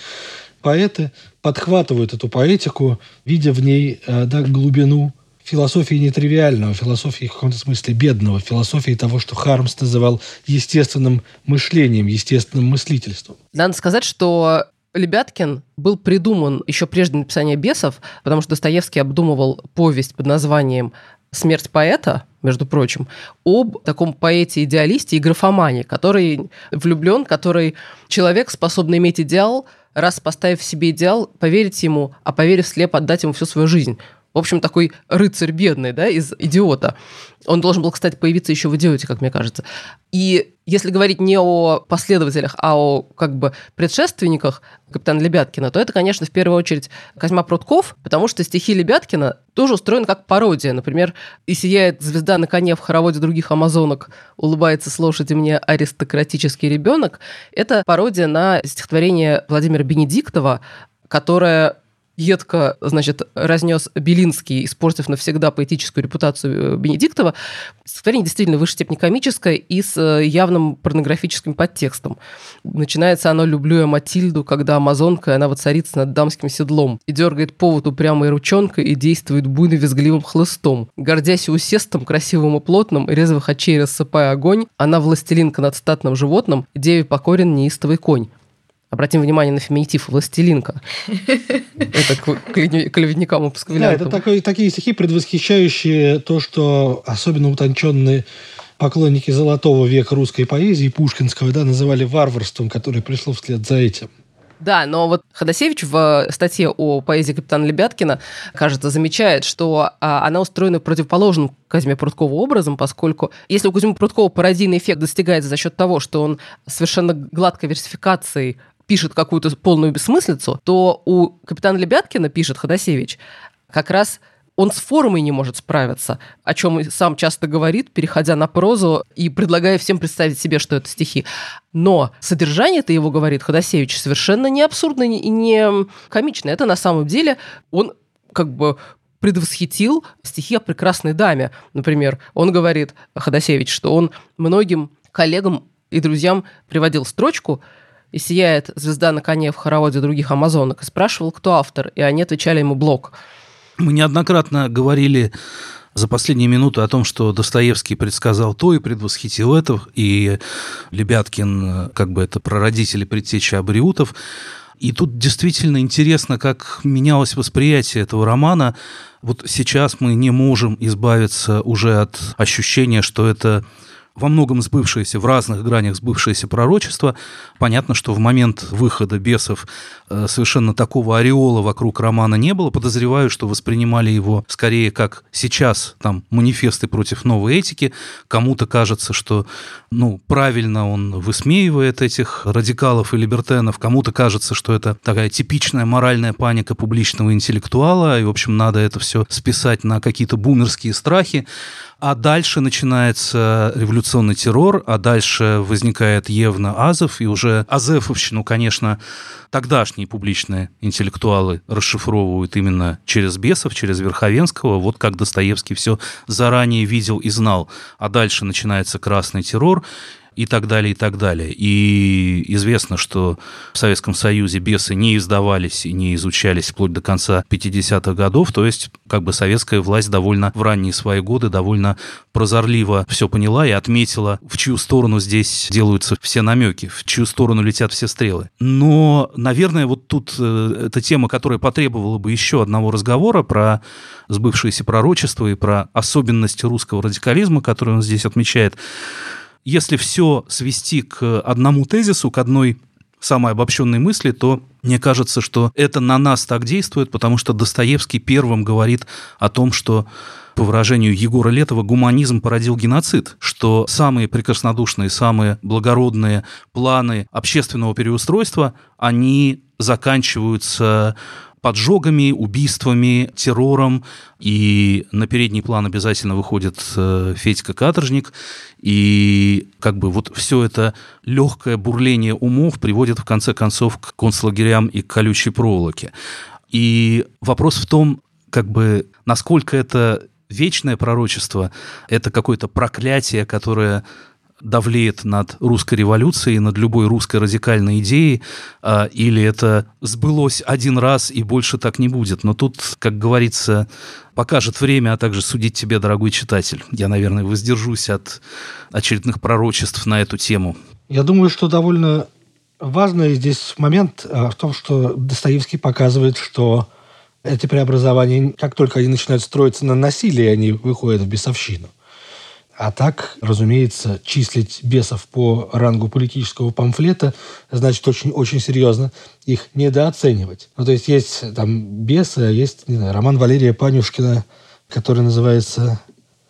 поэты подхватывают эту поэтику, видя в ней э, да, глубину философии нетривиального, философии в каком-то смысле бедного, философии того, что Хармс называл естественным мышлением, естественным мыслительством. Надо сказать, что Лебяткин был придуман еще прежде написания «Бесов», потому что Достоевский обдумывал повесть под названием «Смерть поэта», между прочим, об таком поэте-идеалисте и графомане, который влюблен, который человек, способный иметь идеал, раз поставив себе идеал, поверить ему, а поверив слепо, отдать ему всю свою жизнь. В общем, такой рыцарь бедный, да, из «Идиота». Он должен был, кстати, появиться еще в «Идиоте», как мне кажется. И если говорить не о последователях, а о как бы предшественниках капитана Лебяткина, то это, конечно, в первую очередь Козьма Прутков, потому что стихи Лебяткина тоже устроены как пародия. Например, «И сияет звезда на коне в хороводе других амазонок, улыбается с лошади мне аристократический ребенок». Это пародия на стихотворение Владимира Бенедиктова, которое едко, значит, разнес Белинский, испортив навсегда поэтическую репутацию э, Бенедиктова. Стихотворение действительно в высшей степени комическое и с э, явным порнографическим подтекстом. Начинается оно «Люблю я Матильду, когда амазонка, она воцарится над дамским седлом и дергает повод упрямой ручонкой и действует буйно визгливым хлыстом. Гордясь усестом, красивым и плотным, резвых очей рассыпая огонь, она властелинка над статным животным, деве покорен неистовый конь. Обратим внимание на феминитив «властелинка». Это к клеветникам и Да, это такие стихи, предвосхищающие то, что особенно утонченные поклонники золотого века русской поэзии, пушкинского, да, называли варварством, которое пришло вслед за этим. Да, но вот Ходосевич в статье о поэзии капитана Лебяткина, кажется, замечает, что а, она устроена противоположным Казиме Прудкову образом, поскольку если у Казима Прудкова пародийный эффект достигается за счет того, что он совершенно гладкой версификацией пишет какую-то полную бессмыслицу, то у капитана Лебяткина, пишет Ходосевич, как раз он с формой не может справиться, о чем сам часто говорит, переходя на прозу и предлагая всем представить себе, что это стихи. Но содержание это его, говорит Ходосевич, совершенно не абсурдно и не комично. Это на самом деле он как бы предвосхитил стихи о прекрасной даме. Например, он говорит, Ходосевич, что он многим коллегам и друзьям приводил строчку – и сияет звезда на коне в хороводе других амазонок, и спрашивал, кто автор, и они отвечали ему блок. Мы неоднократно говорили за последние минуты о том, что Достоевский предсказал то и предвосхитил это, и Лебяткин, как бы это прародители предтечи Абриутов. И тут действительно интересно, как менялось восприятие этого романа. Вот сейчас мы не можем избавиться уже от ощущения, что это во многом сбывшееся, в разных гранях сбывшееся пророчество. Понятно, что в момент выхода бесов э, совершенно такого ореола вокруг романа не было. Подозреваю, что воспринимали его скорее как сейчас там манифесты против новой этики. Кому-то кажется, что ну, правильно он высмеивает этих радикалов и либертенов. Кому-то кажется, что это такая типичная моральная паника публичного интеллектуала. И, в общем, надо это все списать на какие-то бумерские страхи. А дальше начинается революционный террор, а дальше возникает Евна Азов, и уже Азефовщину, конечно, тогдашние публичные интеллектуалы расшифровывают именно через бесов, через Верховенского, вот как Достоевский все заранее видел и знал. А дальше начинается красный террор, и так далее, и так далее. И известно, что в Советском Союзе бесы не издавались и не изучались вплоть до конца 50-х годов, то есть как бы советская власть довольно в ранние свои годы довольно прозорливо все поняла и отметила, в чью сторону здесь делаются все намеки, в чью сторону летят все стрелы. Но, наверное, вот тут э, эта тема, которая потребовала бы еще одного разговора про сбывшееся пророчество и про особенности русского радикализма, который он здесь отмечает, если все свести к одному тезису, к одной самой обобщенной мысли, то мне кажется, что это на нас так действует, потому что Достоевский первым говорит о том, что по выражению Егора Летова, гуманизм породил геноцид, что самые прекраснодушные, самые благородные планы общественного переустройства, они заканчиваются поджогами, убийствами, террором. И на передний план обязательно выходит э, Федька Каторжник. И как бы вот все это легкое бурление умов приводит в конце концов к концлагерям и к колючей проволоке. И вопрос в том, как бы, насколько это вечное пророчество, это какое-то проклятие, которое давлеет над русской революцией, над любой русской радикальной идеей, а, или это сбылось один раз и больше так не будет. Но тут, как говорится, покажет время, а также судить тебе, дорогой читатель. Я, наверное, воздержусь от очередных пророчеств на эту тему. Я думаю, что довольно важный здесь момент а, в том, что Достоевский показывает, что эти преобразования, как только они начинают строиться на насилии, они выходят в бесовщину. А так, разумеется, числить бесов по рангу политического памфлета значит очень, очень серьезно их недооценивать. Ну, то есть есть там бесы, а есть, не знаю, роман Валерия Панюшкина, который называется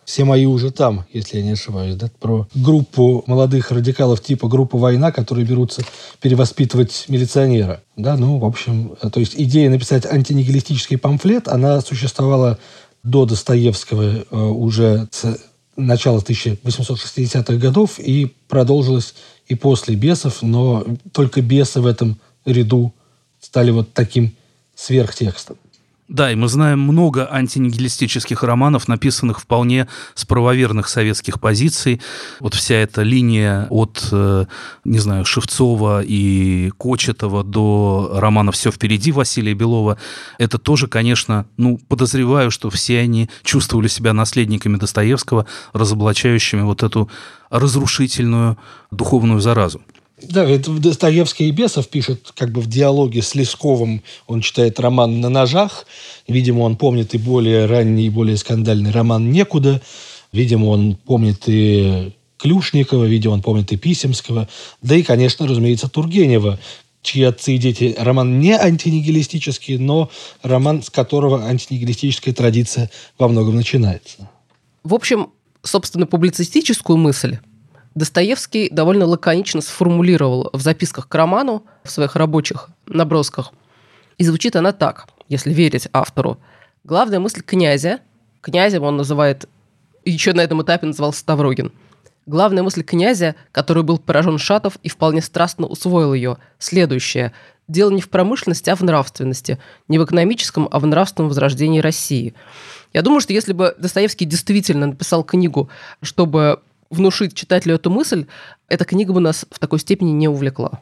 «Все мои уже там», если я не ошибаюсь, да, про группу молодых радикалов типа группа «Война», которые берутся перевоспитывать милиционера. Да, ну, в общем, то есть идея написать антинигилистический памфлет, она существовала до Достоевского э, уже с начала 1860-х годов и продолжилась и после бесов, но только бесы в этом ряду стали вот таким сверхтекстом. Да, и мы знаем много антинигилистических романов, написанных вполне с правоверных советских позиций. Вот вся эта линия от, э, не знаю, Шевцова и Кочетова до романа «Все впереди» Василия Белова, это тоже, конечно, ну, подозреваю, что все они чувствовали себя наследниками Достоевского, разоблачающими вот эту разрушительную духовную заразу. Да, это Достоевский и Бесов пишет как бы в диалоге с Лесковым. Он читает роман «На ножах». Видимо, он помнит и более ранний, и более скандальный роман «Некуда». Видимо, он помнит и Клюшникова, видимо, он помнит и Писемского. Да и, конечно, разумеется, Тургенева, чьи отцы и дети роман не антинигилистический, но роман, с которого антинигилистическая традиция во многом начинается. В общем, собственно, публицистическую мысль Достоевский довольно лаконично сформулировал в записках к роману, в своих рабочих набросках. И звучит она так, если верить автору. Главная мысль князя, князем он называет, еще на этом этапе назывался Ставрогин, главная мысль князя, который был поражен Шатов и вполне страстно усвоил ее, следующая. Дело не в промышленности, а в нравственности. Не в экономическом, а в нравственном возрождении России. Я думаю, что если бы Достоевский действительно написал книгу, чтобы внушить читателю эту мысль, эта книга бы нас в такой степени не увлекла.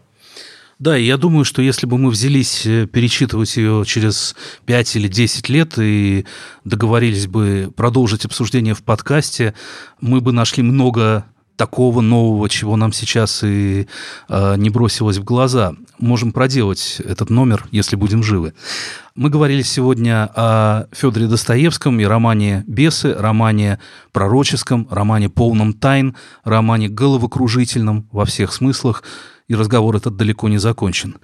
Да, я думаю, что если бы мы взялись э, перечитывать ее через 5 или 10 лет и договорились бы продолжить обсуждение в подкасте, мы бы нашли много такого нового, чего нам сейчас и э, не бросилось в глаза. Можем проделать этот номер, если будем живы. Мы говорили сегодня о Федоре Достоевском и романе «Бесы», романе пророческом, романе полном тайн, романе головокружительном во всех смыслах – и разговор этот далеко не закончен.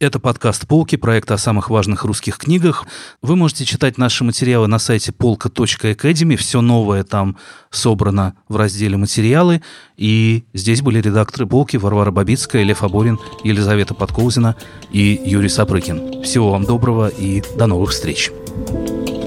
Это подкаст «Полки», проект о самых важных русских книгах. Вы можете читать наши материалы на сайте полка.academy. Все новое там собрано в разделе «Материалы». И здесь были редакторы «Полки» Варвара Бабицкая, Лев Аборин, Елизавета Подкоузина и Юрий Сапрыкин. Всего вам доброго и до новых встреч. thank you